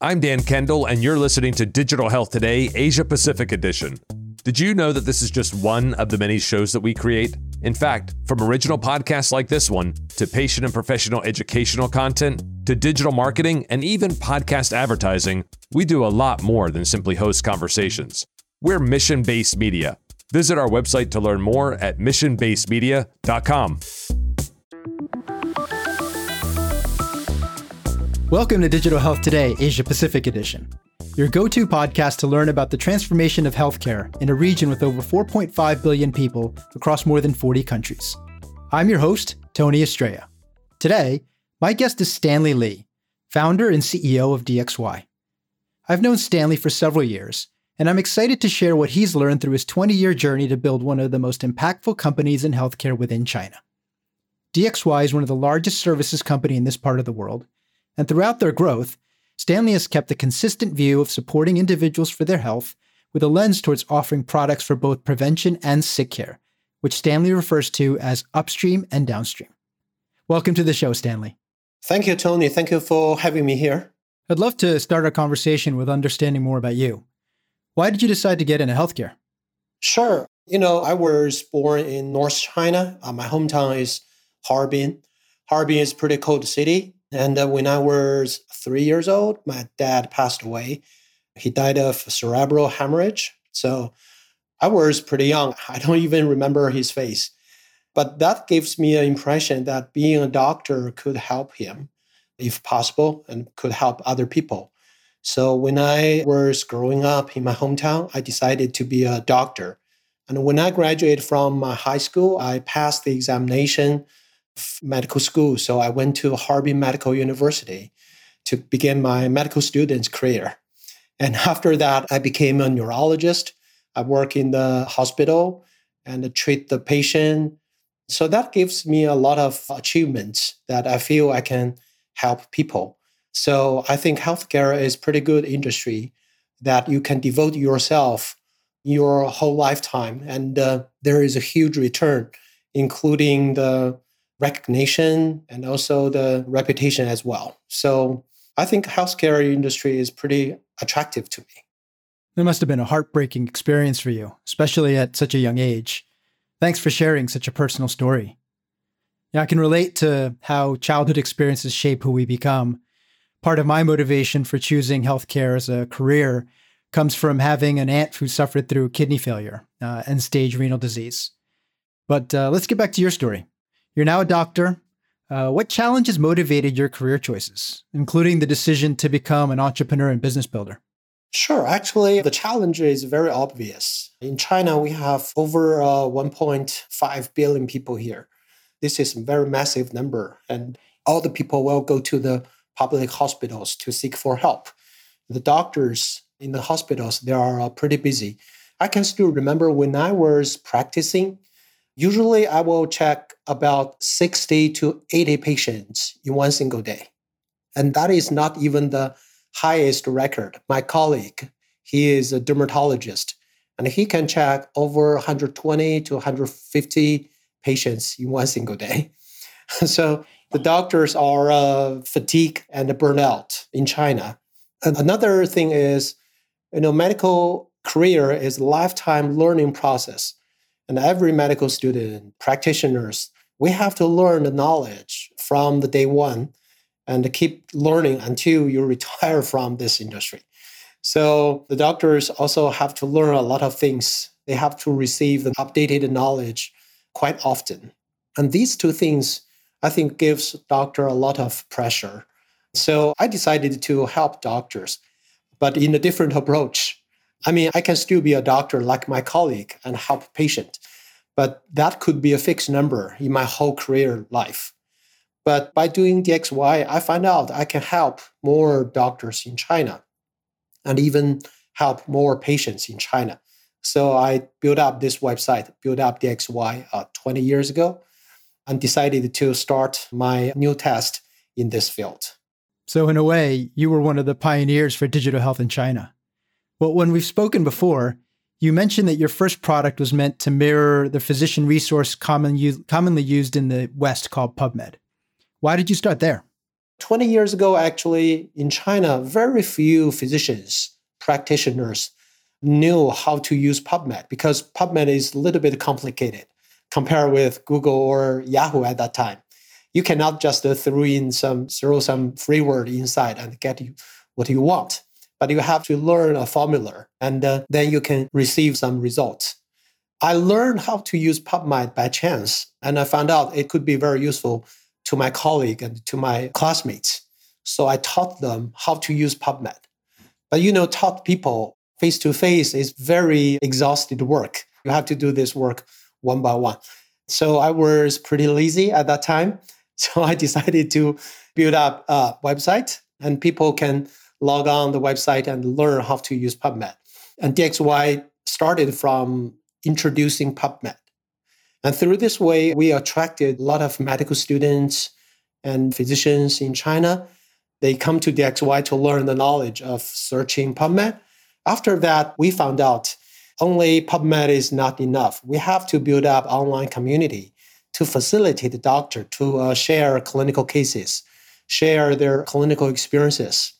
I'm Dan Kendall, and you're listening to Digital Health Today, Asia Pacific Edition. Did you know that this is just one of the many shows that we create? In fact, from original podcasts like this one, to patient and professional educational content, to digital marketing, and even podcast advertising, we do a lot more than simply host conversations. We're mission based media. Visit our website to learn more at missionbasedmedia.com. Welcome to Digital Health Today, Asia Pacific Edition, your go to podcast to learn about the transformation of healthcare in a region with over 4.5 billion people across more than 40 countries. I'm your host, Tony Estrella. Today, my guest is Stanley Lee, founder and CEO of DXY. I've known Stanley for several years, and I'm excited to share what he's learned through his 20 year journey to build one of the most impactful companies in healthcare within China. DXY is one of the largest services company in this part of the world and throughout their growth, Stanley has kept a consistent view of supporting individuals for their health with a lens towards offering products for both prevention and sick care, which Stanley refers to as upstream and downstream. Welcome to the show, Stanley. Thank you, Tony. Thank you for having me here. I'd love to start our conversation with understanding more about you. Why did you decide to get into healthcare? Sure. You know, I was born in North China. Uh, my hometown is Harbin. Harbin is a pretty cold city. And uh, when I was three years old, my dad passed away. He died of cerebral hemorrhage. So I was pretty young. I don't even remember his face. But that gives me an impression that being a doctor could help him, if possible, and could help other people. So when I was growing up in my hometown, I decided to be a doctor. And when I graduated from high school, I passed the examination medical school. So I went to Harbin Medical University to begin my medical student's career. And after that, I became a neurologist. I work in the hospital and I treat the patient. So that gives me a lot of achievements that I feel I can help people. So I think healthcare is pretty good industry that you can devote yourself your whole lifetime, and uh, there is a huge return, including the recognition and also the reputation as well. So I think healthcare industry is pretty attractive to me. That must have been a heartbreaking experience for you, especially at such a young age. Thanks for sharing such a personal story. Yeah, I can relate to how childhood experiences shape who we become. Part of my motivation for choosing healthcare as a career comes from having an aunt who suffered through kidney failure uh, end stage renal disease. But uh, let's get back to your story. You're now a doctor. Uh, what challenges motivated your career choices, including the decision to become an entrepreneur and business builder? Sure. Actually, the challenge is very obvious. In China, we have over uh, 1.5 billion people here. This is a very massive number, and all the people will go to the public hospitals to seek for help. The doctors in the hospitals, they are uh, pretty busy. I can still remember when I was practicing, Usually, I will check about 60 to 80 patients in one single day. And that is not even the highest record. My colleague, he is a dermatologist, and he can check over 120 to 150 patients in one single day. so the doctors are uh, fatigued and burnout in China. And another thing is, you know, medical career is lifetime learning process. And every medical student, practitioners, we have to learn the knowledge from the day one and keep learning until you retire from this industry. So the doctors also have to learn a lot of things. They have to receive the updated knowledge quite often. And these two things, I think, gives doctor a lot of pressure. So I decided to help doctors, but in a different approach. I mean, I can still be a doctor like my colleague and help patient, but that could be a fixed number in my whole career life. But by doing DXY, I find out I can help more doctors in China and even help more patients in China. So I built up this website, built up DXY uh, 20 years ago, and decided to start my new test in this field. So, in a way, you were one of the pioneers for digital health in China. Well, when we've spoken before, you mentioned that your first product was meant to mirror the physician resource common commonly used in the West called PubMed. Why did you start there? 20 years ago, actually, in China, very few physicians, practitioners knew how to use PubMed because PubMed is a little bit complicated compared with Google or Yahoo at that time. You cannot just throw in some throw some free word inside and get you what you want, but you have to learn a formula and uh, then you can receive some results. I learned how to use PubMed by chance, and I found out it could be very useful to my colleague and to my classmates. So I taught them how to use PubMed. But you know, taught people face to face is very exhausted work. You have to do this work one by one. So I was pretty lazy at that time. So I decided to build up a website and people can log on the website and learn how to use PubMed. And DXY started from introducing PubMed. And through this way, we attracted a lot of medical students and physicians in China. They come to DXY to learn the knowledge of searching PubMed. After that, we found out only PubMed is not enough. We have to build up online community to facilitate the doctor to uh, share clinical cases, share their clinical experiences.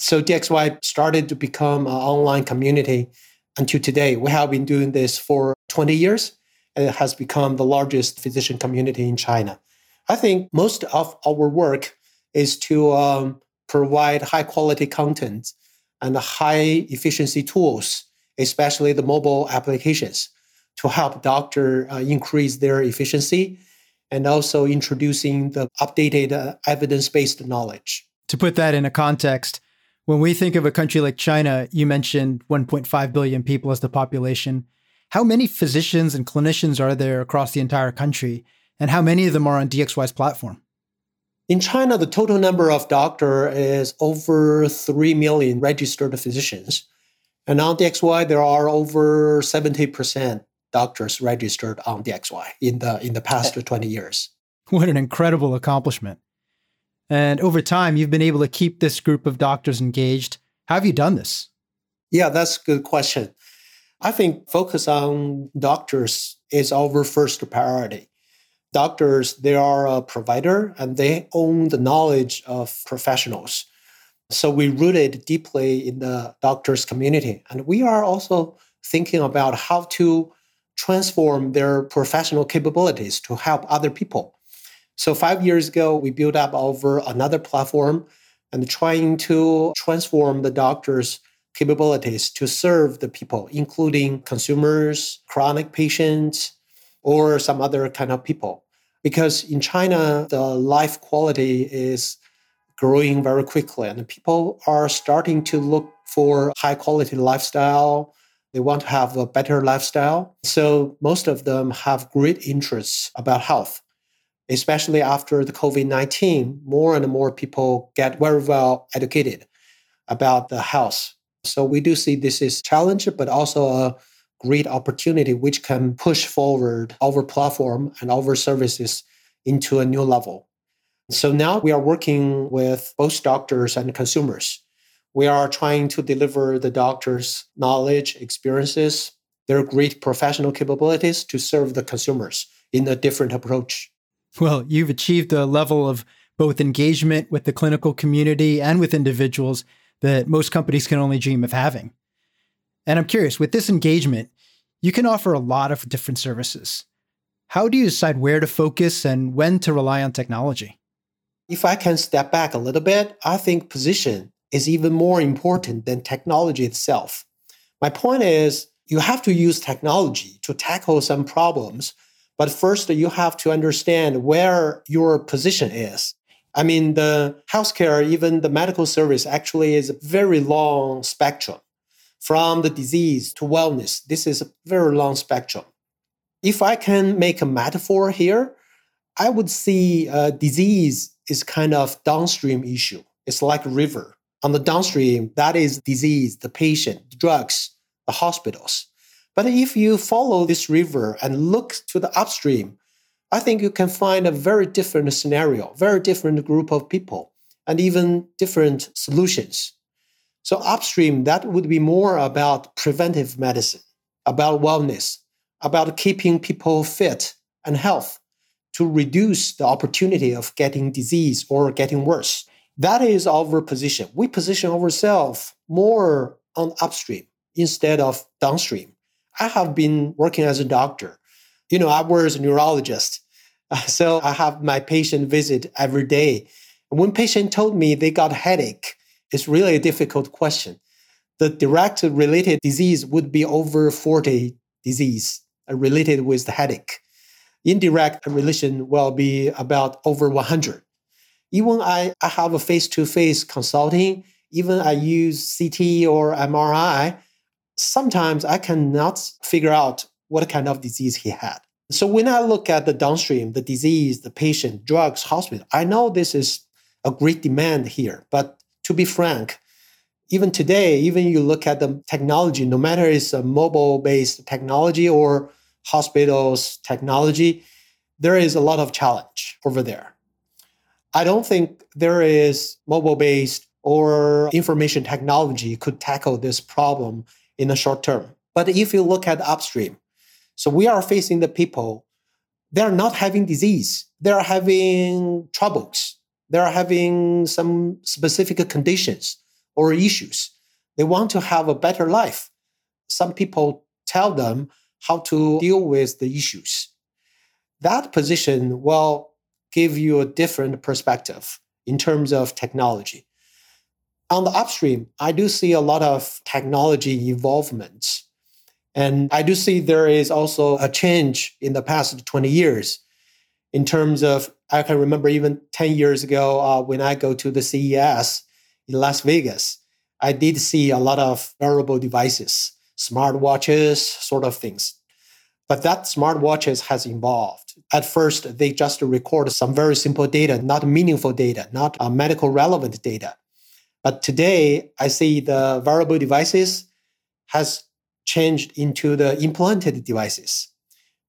So DXY started to become an online community until today. We have been doing this for 20 years and it has become the largest physician community in China. I think most of our work is to um, provide high quality content and high efficiency tools, especially the mobile applications, to help doctor uh, increase their efficiency and also introducing the updated uh, evidence-based knowledge. To put that in a context, when we think of a country like China, you mentioned 1.5 billion people as the population. How many physicians and clinicians are there across the entire country? And how many of them are on DXY's platform? In China, the total number of doctors is over 3 million registered physicians. And on DXY, there are over 70% doctors registered on DXY in the, in the past eh. 20 years. What an incredible accomplishment. And over time, you've been able to keep this group of doctors engaged. How have you done this? Yeah, that's a good question. I think focus on doctors is our first priority. Doctors, they are a provider and they own the knowledge of professionals. So we rooted deeply in the doctors community. And we are also thinking about how to transform their professional capabilities to help other people. So five years ago, we built up over another platform and trying to transform the doctors capabilities to serve the people, including consumers, chronic patients, or some other kind of people. Because in China, the life quality is growing very quickly, and people are starting to look for high quality lifestyle. They want to have a better lifestyle. So most of them have great interests about health, especially after the COVID 19. More and more people get very well educated about the health so we do see this is challenge, but also a great opportunity which can push forward our platform and our services into a new level. So now we are working with both doctors and consumers. We are trying to deliver the doctors' knowledge, experiences, their great professional capabilities to serve the consumers in a different approach. Well, you've achieved a level of both engagement with the clinical community and with individuals that most companies can only dream of having. And I'm curious, with this engagement, you can offer a lot of different services. How do you decide where to focus and when to rely on technology? If I can step back a little bit, I think position is even more important than technology itself. My point is, you have to use technology to tackle some problems, but first you have to understand where your position is. I mean, the healthcare, even the medical service, actually is a very long spectrum from the disease to wellness. This is a very long spectrum. If I can make a metaphor here, I would see a disease is kind of downstream issue. It's like a river. On the downstream, that is disease, the patient, the drugs, the hospitals. But if you follow this river and look to the upstream, I think you can find a very different scenario, very different group of people, and even different solutions. So, upstream, that would be more about preventive medicine, about wellness, about keeping people fit and health to reduce the opportunity of getting disease or getting worse. That is our position. We position ourselves more on upstream instead of downstream. I have been working as a doctor. You know, I was a neurologist. So I have my patient visit every day. When patient told me they got headache, it's really a difficult question. The direct related disease would be over 40 disease uh, related with the headache. Indirect relation will be about over 100. Even I, I have a face-to-face consulting, even I use CT or MRI, sometimes I cannot figure out what kind of disease he had. So when I look at the downstream, the disease, the patient, drugs, hospital, I know this is a great demand here. But to be frank, even today, even you look at the technology, no matter it's a mobile-based technology or hospitals technology, there is a lot of challenge over there. I don't think there is mobile-based or information technology could tackle this problem in the short term. But if you look at upstream, so we are facing the people, they're not having disease, they're having troubles, they're having some specific conditions or issues. They want to have a better life. Some people tell them how to deal with the issues. That position will give you a different perspective in terms of technology. On the upstream, I do see a lot of technology involvement and I do see there is also a change in the past 20 years in terms of, I can remember even 10 years ago uh, when I go to the CES in Las Vegas, I did see a lot of wearable devices, smartwatches, sort of things. But that smartwatches has evolved. At first, they just record some very simple data, not meaningful data, not uh, medical relevant data. But today, I see the wearable devices has changed into the implanted devices,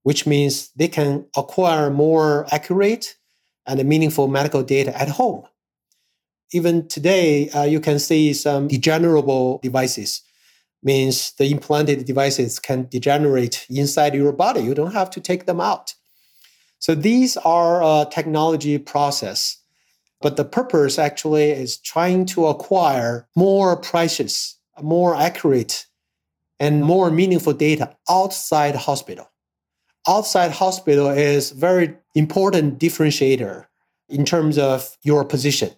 which means they can acquire more accurate and meaningful medical data at home. Even today, uh, you can see some degenerable devices, means the implanted devices can degenerate inside your body. You don't have to take them out. So these are a technology process, but the purpose actually is trying to acquire more precious, more accurate and more meaningful data outside hospital. Outside hospital is very important differentiator in terms of your position.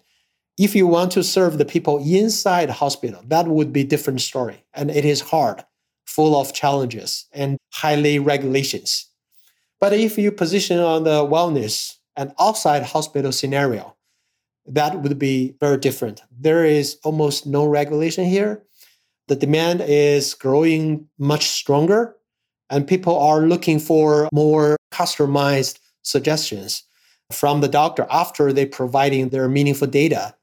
If you want to serve the people inside hospital, that would be different story. And it is hard, full of challenges and highly regulations. But if you position on the wellness and outside hospital scenario, that would be very different. There is almost no regulation here the demand is growing much stronger and people are looking for more customized suggestions from the doctor after they providing their meaningful data.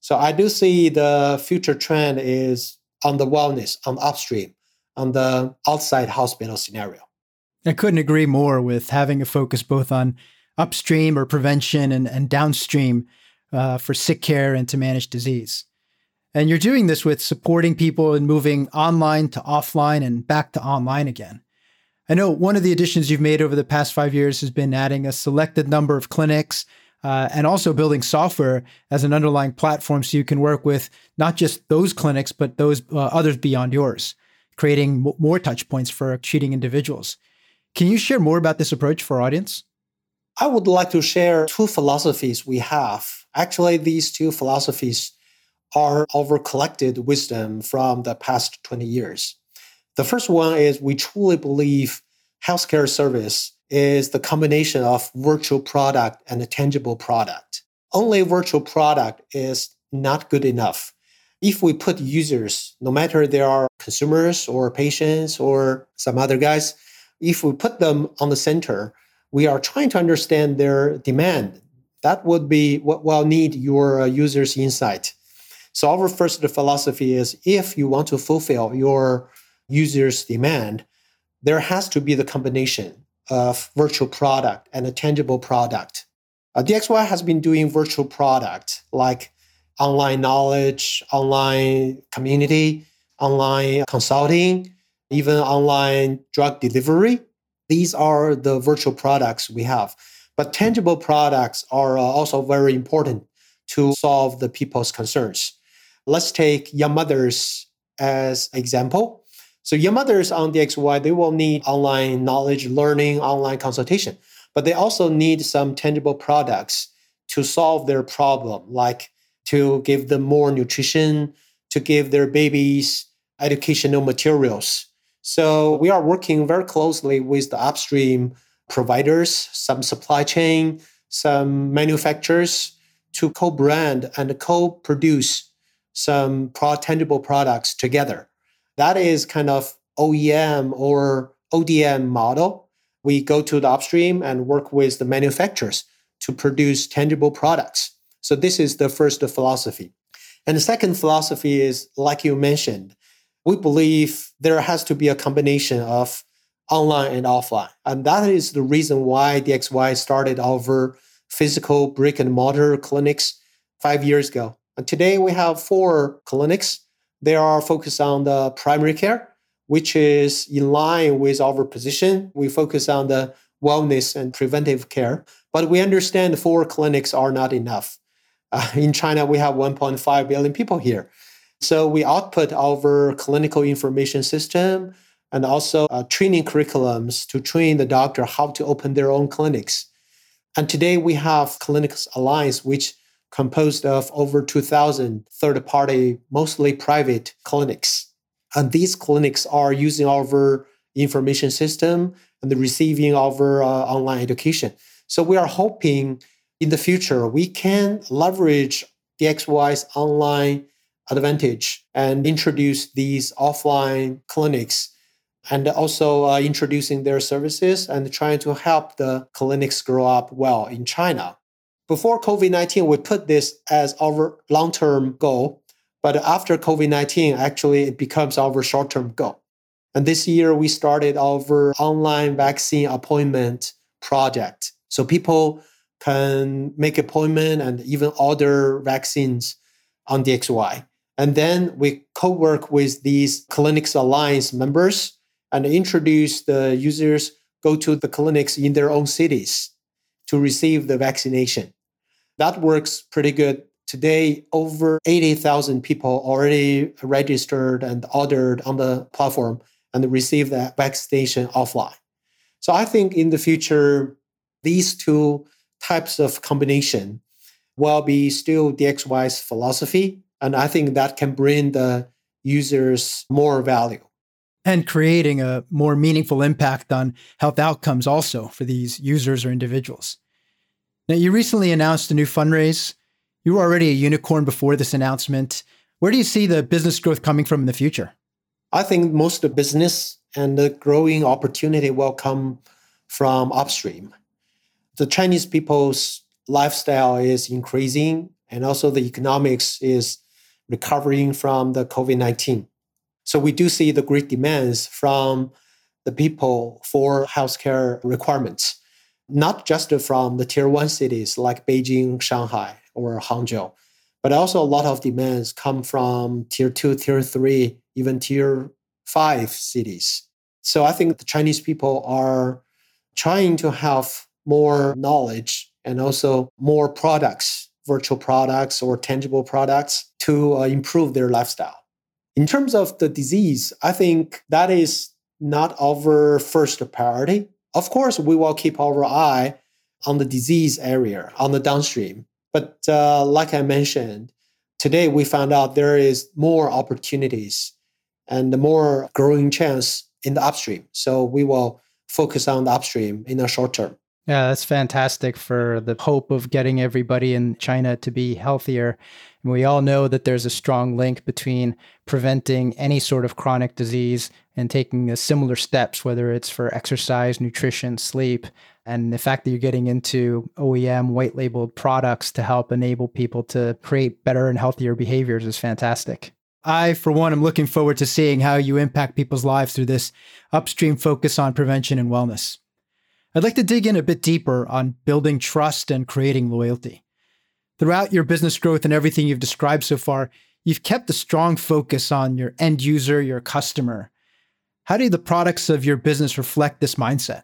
So I do see the future trend is on the wellness, on upstream, on the outside hospital scenario. I couldn't agree more with having a focus both on upstream or prevention and, and downstream uh, for sick care and to manage disease. And you're doing this with supporting people and moving online to offline and back to online again. I know one of the additions you've made over the past five years has been adding a selected number of clinics uh, and also building software as an underlying platform so you can work with not just those clinics, but those uh, others beyond yours, creating m- more touch points for treating individuals. Can you share more about this approach for our audience? I would like to share two philosophies we have. Actually, these two philosophies are our collected wisdom from the past 20 years. The first one is we truly believe healthcare service is the combination of virtual product and a tangible product. Only virtual product is not good enough. If we put users, no matter they are consumers or patients or some other guys, if we put them on the center, we are trying to understand their demand. That would be what will need your uh, users' insight. So our first philosophy is if you want to fulfill your users' demand, there has to be the combination of virtual product and a tangible product. Uh, DXY has been doing virtual product like online knowledge, online community, online consulting, even online drug delivery. These are the virtual products we have. But tangible products are uh, also very important to solve the people's concerns. Let's take young mothers as example. So young mothers on DXY, they will need online knowledge learning, online consultation, but they also need some tangible products to solve their problem, like to give them more nutrition, to give their babies educational materials. So we are working very closely with the upstream providers, some supply chain, some manufacturers to co-brand and co-produce some pro- tangible products together. That is kind of OEM or ODM model. We go to the upstream and work with the manufacturers to produce tangible products. So this is the first philosophy. And the second philosophy is, like you mentioned, we believe there has to be a combination of online and offline. And that is the reason why DXY started our physical brick and mortar clinics five years ago. And today we have four clinics. They are focused on the primary care, which is in line with our position. We focus on the wellness and preventive care. But we understand four clinics are not enough. Uh, in China, we have 1.5 billion people here. So we output our clinical information system and also uh, training curriculums to train the doctor how to open their own clinics. And today we have Clinics Alliance, which composed of over 2,000 third-party, mostly private clinics. And these clinics are using our information system and receiving our uh, online education. So we are hoping in the future we can leverage DXY's online advantage and introduce these offline clinics and also uh, introducing their services and trying to help the clinics grow up well in China. Before COVID 19, we put this as our long term goal, but after COVID 19, actually, it becomes our short term goal. And this year, we started our online vaccine appointment project. So people can make appointment and even order vaccines on DXY. And then we co-work with these Clinics Alliance members and introduce the users go to the clinics in their own cities to receive the vaccination. That works pretty good. Today, over 80,000 people already registered and ordered on the platform and received that vaccination offline. So I think in the future, these two types of combination will be still DXY's philosophy. And I think that can bring the users more value. And creating a more meaningful impact on health outcomes also for these users or individuals. Now, you recently announced a new fundraise. You were already a unicorn before this announcement. Where do you see the business growth coming from in the future? I think most of the business and the growing opportunity will come from upstream. The Chinese people's lifestyle is increasing, and also the economics is recovering from the COVID 19. So we do see the great demands from the people for healthcare requirements not just from the tier one cities like Beijing, Shanghai, or Hangzhou, but also a lot of demands come from tier two, tier three, even tier five cities. So I think the Chinese people are trying to have more knowledge and also more products, virtual products or tangible products to uh, improve their lifestyle. In terms of the disease, I think that is not our first priority. Of course, we will keep our eye on the disease area, on the downstream. But uh, like I mentioned, today we found out there is more opportunities and more growing chance in the upstream. So we will focus on the upstream in the short term. Yeah, that's fantastic for the hope of getting everybody in China to be healthier. And we all know that there's a strong link between preventing any sort of chronic disease and taking similar steps, whether it's for exercise, nutrition, sleep, and the fact that you're getting into OEM white labeled products to help enable people to create better and healthier behaviors is fantastic. I, for one, am looking forward to seeing how you impact people's lives through this upstream focus on prevention and wellness. I'd like to dig in a bit deeper on building trust and creating loyalty. Throughout your business growth and everything you've described so far, you've kept a strong focus on your end user, your customer. How do the products of your business reflect this mindset?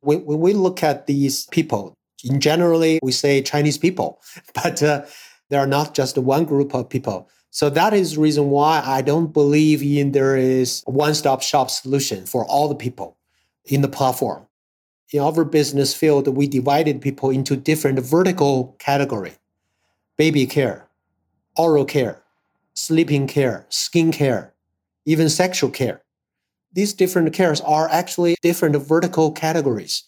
When, we look at these people, in generally we say Chinese people, but uh, They are not just one group of people. So that is the reason why I don't believe in there is a one-stop shop solution for all the people in the platform. In our business field, we divided people into different vertical category. Baby care, oral care, sleeping care, skin care, even sexual care. These different cares are actually different vertical categories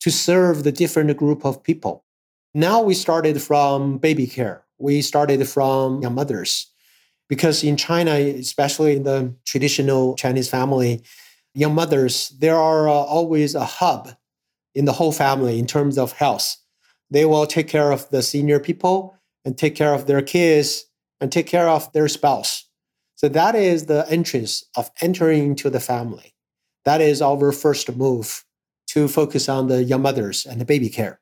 to serve the different group of people. Now we started from baby care. We started from young mothers because in China, especially in the traditional Chinese family, young mothers, there are uh, always a hub in the whole family in terms of health. They will take care of the senior people and take care of their kids and take care of their spouse. So that is the entrance of entering into the family. That is our first move to focus on the young mothers and the baby care.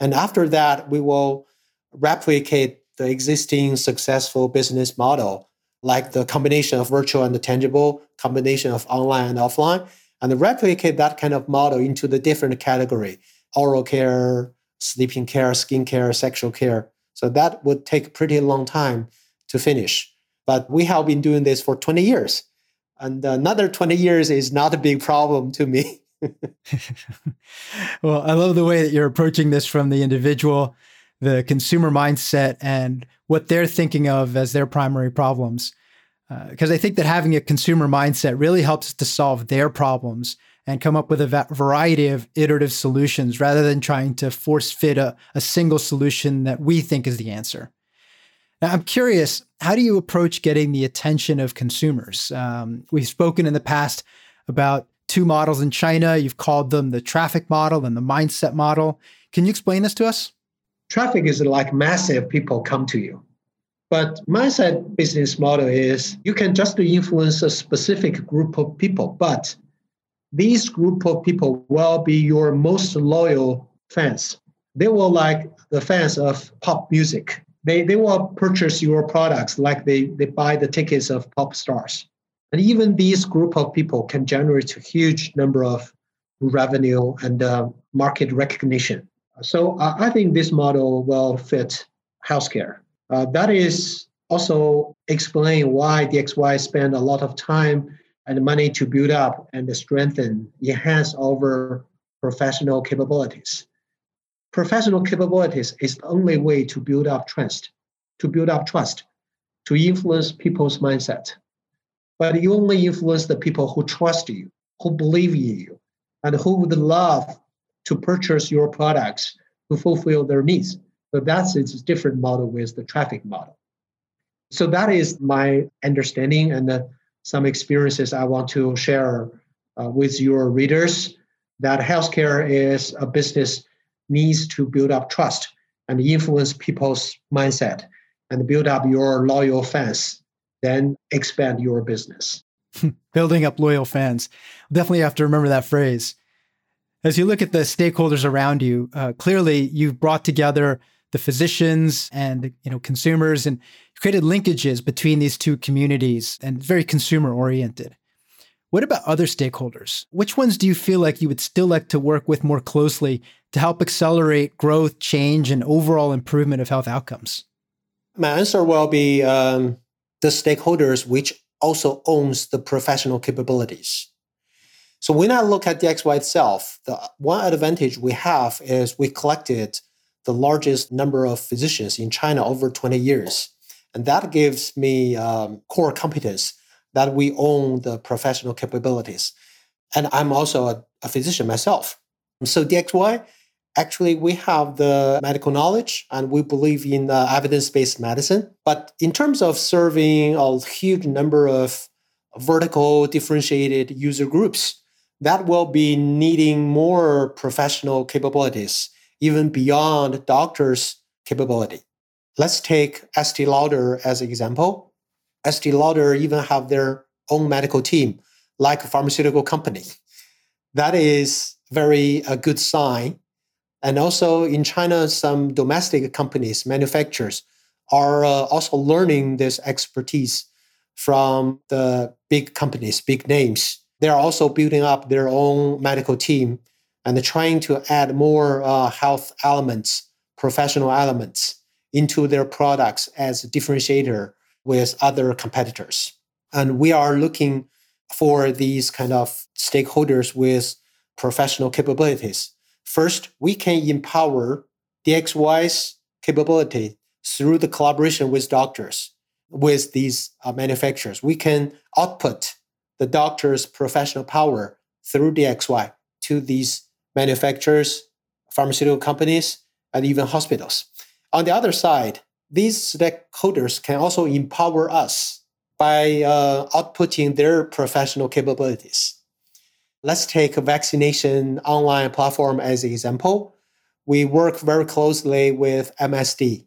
And after that, we will replicate the existing successful business model like the combination of virtual and the tangible, combination of online and offline, and replicate that kind of model into the different category, oral care, sleeping care, skin care, sexual care. So that would take pretty long time to finish. But we have been doing this for 20 years. And another 20 years is not a big problem to me. well, I love the way that you're approaching this from the individual, the consumer mindset, and what they're thinking of as their primary problems. Because uh, I think that having a consumer mindset really helps us to solve their problems and come up with a va- variety of iterative solutions rather than trying to force fit a, a single solution that we think is the answer. Now, I'm curious, how do you approach getting the attention of consumers? Um, we've spoken in the past about two models in China. You've called them the traffic model and the mindset model. Can you explain this to us? Traffic is like massive people come to you. But mindset business model is you can just influence a specific group of people, but these group of people will be your most loyal fans. They will like the fans of pop music. They, they will purchase your products like they, they buy the tickets of pop stars. And even these group of people can generate a huge number of revenue and uh, market recognition. So uh, I think this model will fit healthcare. Uh, that is also explain why DXY spend a lot of time and money to build up and strengthen, enhance our professional capabilities. Professional capabilities is the only way to build up trust, to build up trust, to influence people's mindset but you only influence the people who trust you, who believe in you, and who would love to purchase your products to fulfill their needs. So that's a different model with the traffic model. So that is my understanding and uh, some experiences I want to share uh, with your readers. That healthcare is a business needs to build up trust and influence people's mindset and build up your loyal fans then expand your business. Building up loyal fans. Definitely have to remember that phrase. As you look at the stakeholders around you, uh, clearly you've brought together the physicians and you know consumers and created linkages between these two communities and very consumer oriented. What about other stakeholders? Which ones do you feel like you would still like to work with more closely to help accelerate growth, change, and overall improvement of health outcomes? My answer will be um, the stakeholders which also owns the professional capabilities. So when I look at DXY itself, the one advantage we have is we collected the largest number of physicians in China over 20 years. And that gives me um, core competence that we own the professional capabilities. And I'm also a, a physician myself. So DXY Actually, we have the medical knowledge and we believe in uh, evidence based medicine. But in terms of serving a huge number of vertical differentiated user groups, that will be needing more professional capabilities, even beyond doctors' capability. Let's take Estee Lauder as an example. Estee Lauder even have their own medical team, like a pharmaceutical company. That is very a good sign and also in China, some domestic companies, manufacturers, are uh, also learning this expertise from the big companies, big names. They're also building up their own medical team and trying to add more uh, health elements, professional elements into their products as a differentiator with other competitors. And we are looking for these kind of stakeholders with professional capabilities. First, we can empower DXY's capability through the collaboration with doctors, with these uh, manufacturers. We can output the doctor's professional power through DXY to these manufacturers, pharmaceutical companies, and even hospitals. On the other side, these stakeholders can also empower us by uh, outputting their professional capabilities. Let's take a vaccination online platform as an example. We work very closely with MSD,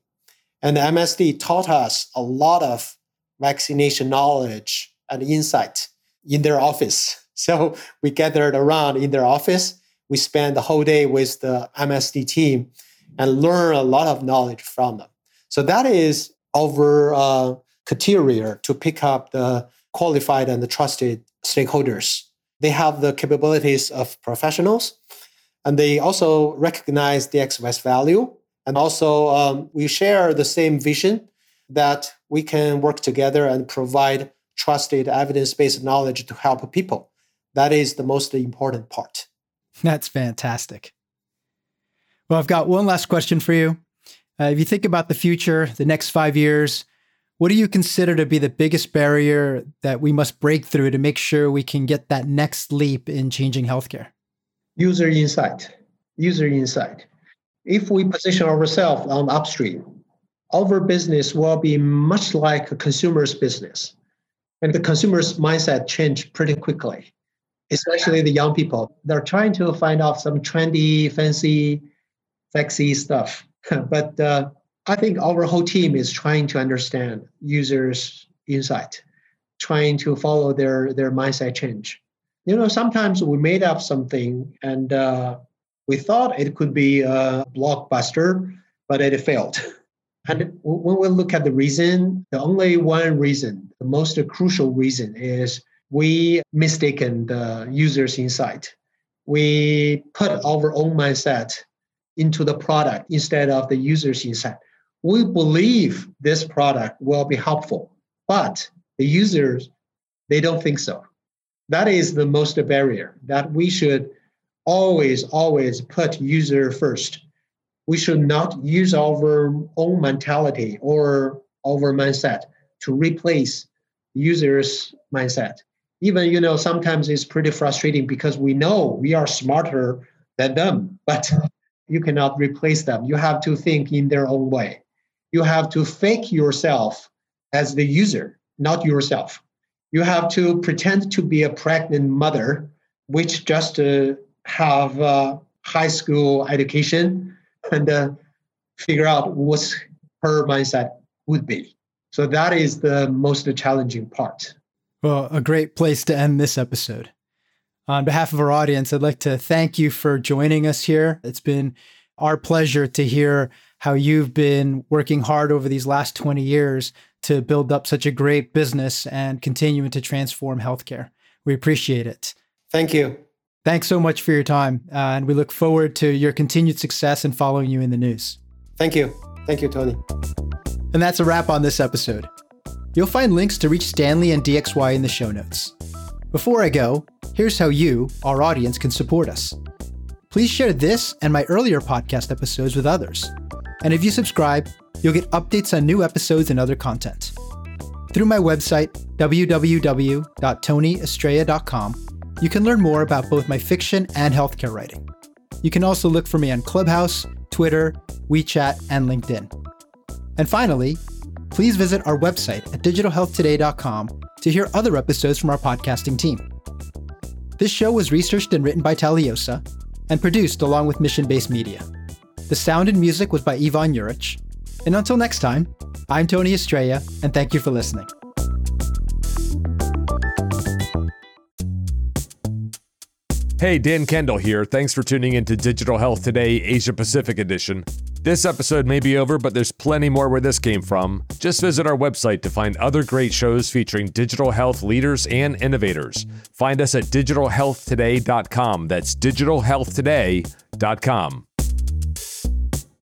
and MSD taught us a lot of vaccination knowledge and insight in their office. So we gathered around in their office. We spend the whole day with the MSD team and learn a lot of knowledge from them. So that is our uh, criteria to pick up the qualified and the trusted stakeholders. They have the capabilities of professionals, and they also recognize DXY's value. And also, um, we share the same vision that we can work together and provide trusted evidence based knowledge to help people. That is the most important part. That's fantastic. Well, I've got one last question for you. Uh, if you think about the future, the next five years, what do you consider to be the biggest barrier that we must break through to make sure we can get that next leap in changing healthcare? User insight. User insight. If we position ourselves on upstream, our business will be much like a consumer's business. And the consumer's mindset change pretty quickly, especially the young people. They're trying to find out some trendy, fancy, sexy stuff. but uh, I think our whole team is trying to understand users' insight, trying to follow their, their mindset change. You know, sometimes we made up something and uh, we thought it could be a blockbuster, but it failed. And when we look at the reason, the only one reason, the most crucial reason is we mistaken the user's insight. We put our own mindset into the product instead of the user's insight. We believe this product will be helpful, but the users, they don't think so. That is the most barrier that we should always, always put user first. We should not use our own mentality or our mindset to replace users' mindset. Even, you know, sometimes it's pretty frustrating because we know we are smarter than them, but you cannot replace them. You have to think in their own way. You have to fake yourself as the user, not yourself. You have to pretend to be a pregnant mother, which just uh, have a high school education and uh, figure out what her mindset would be. So that is the most challenging part. Well, a great place to end this episode. On behalf of our audience, I'd like to thank you for joining us here. It's been our pleasure to hear how you've been working hard over these last 20 years to build up such a great business and continuing to transform healthcare. We appreciate it. Thank you. Thanks so much for your time. Uh, and we look forward to your continued success and following you in the news. Thank you. Thank you, Tony. And that's a wrap on this episode. You'll find links to reach Stanley and DXY in the show notes. Before I go, here's how you, our audience, can support us. Please share this and my earlier podcast episodes with others. And if you subscribe, you'll get updates on new episodes and other content. Through my website, www.tonyestrella.com, you can learn more about both my fiction and healthcare writing. You can also look for me on Clubhouse, Twitter, WeChat, and LinkedIn. And finally, please visit our website at digitalhealthtoday.com to hear other episodes from our podcasting team. This show was researched and written by Taliosa and produced along with Mission Based Media. The sound and music was by Ivan Jurich. And until next time, I'm Tony Estrella, and thank you for listening. Hey, Dan Kendall here. Thanks for tuning in to Digital Health Today, Asia Pacific Edition. This episode may be over, but there's plenty more where this came from. Just visit our website to find other great shows featuring digital health leaders and innovators. Find us at digitalhealthtoday.com. That's digitalhealthtoday.com.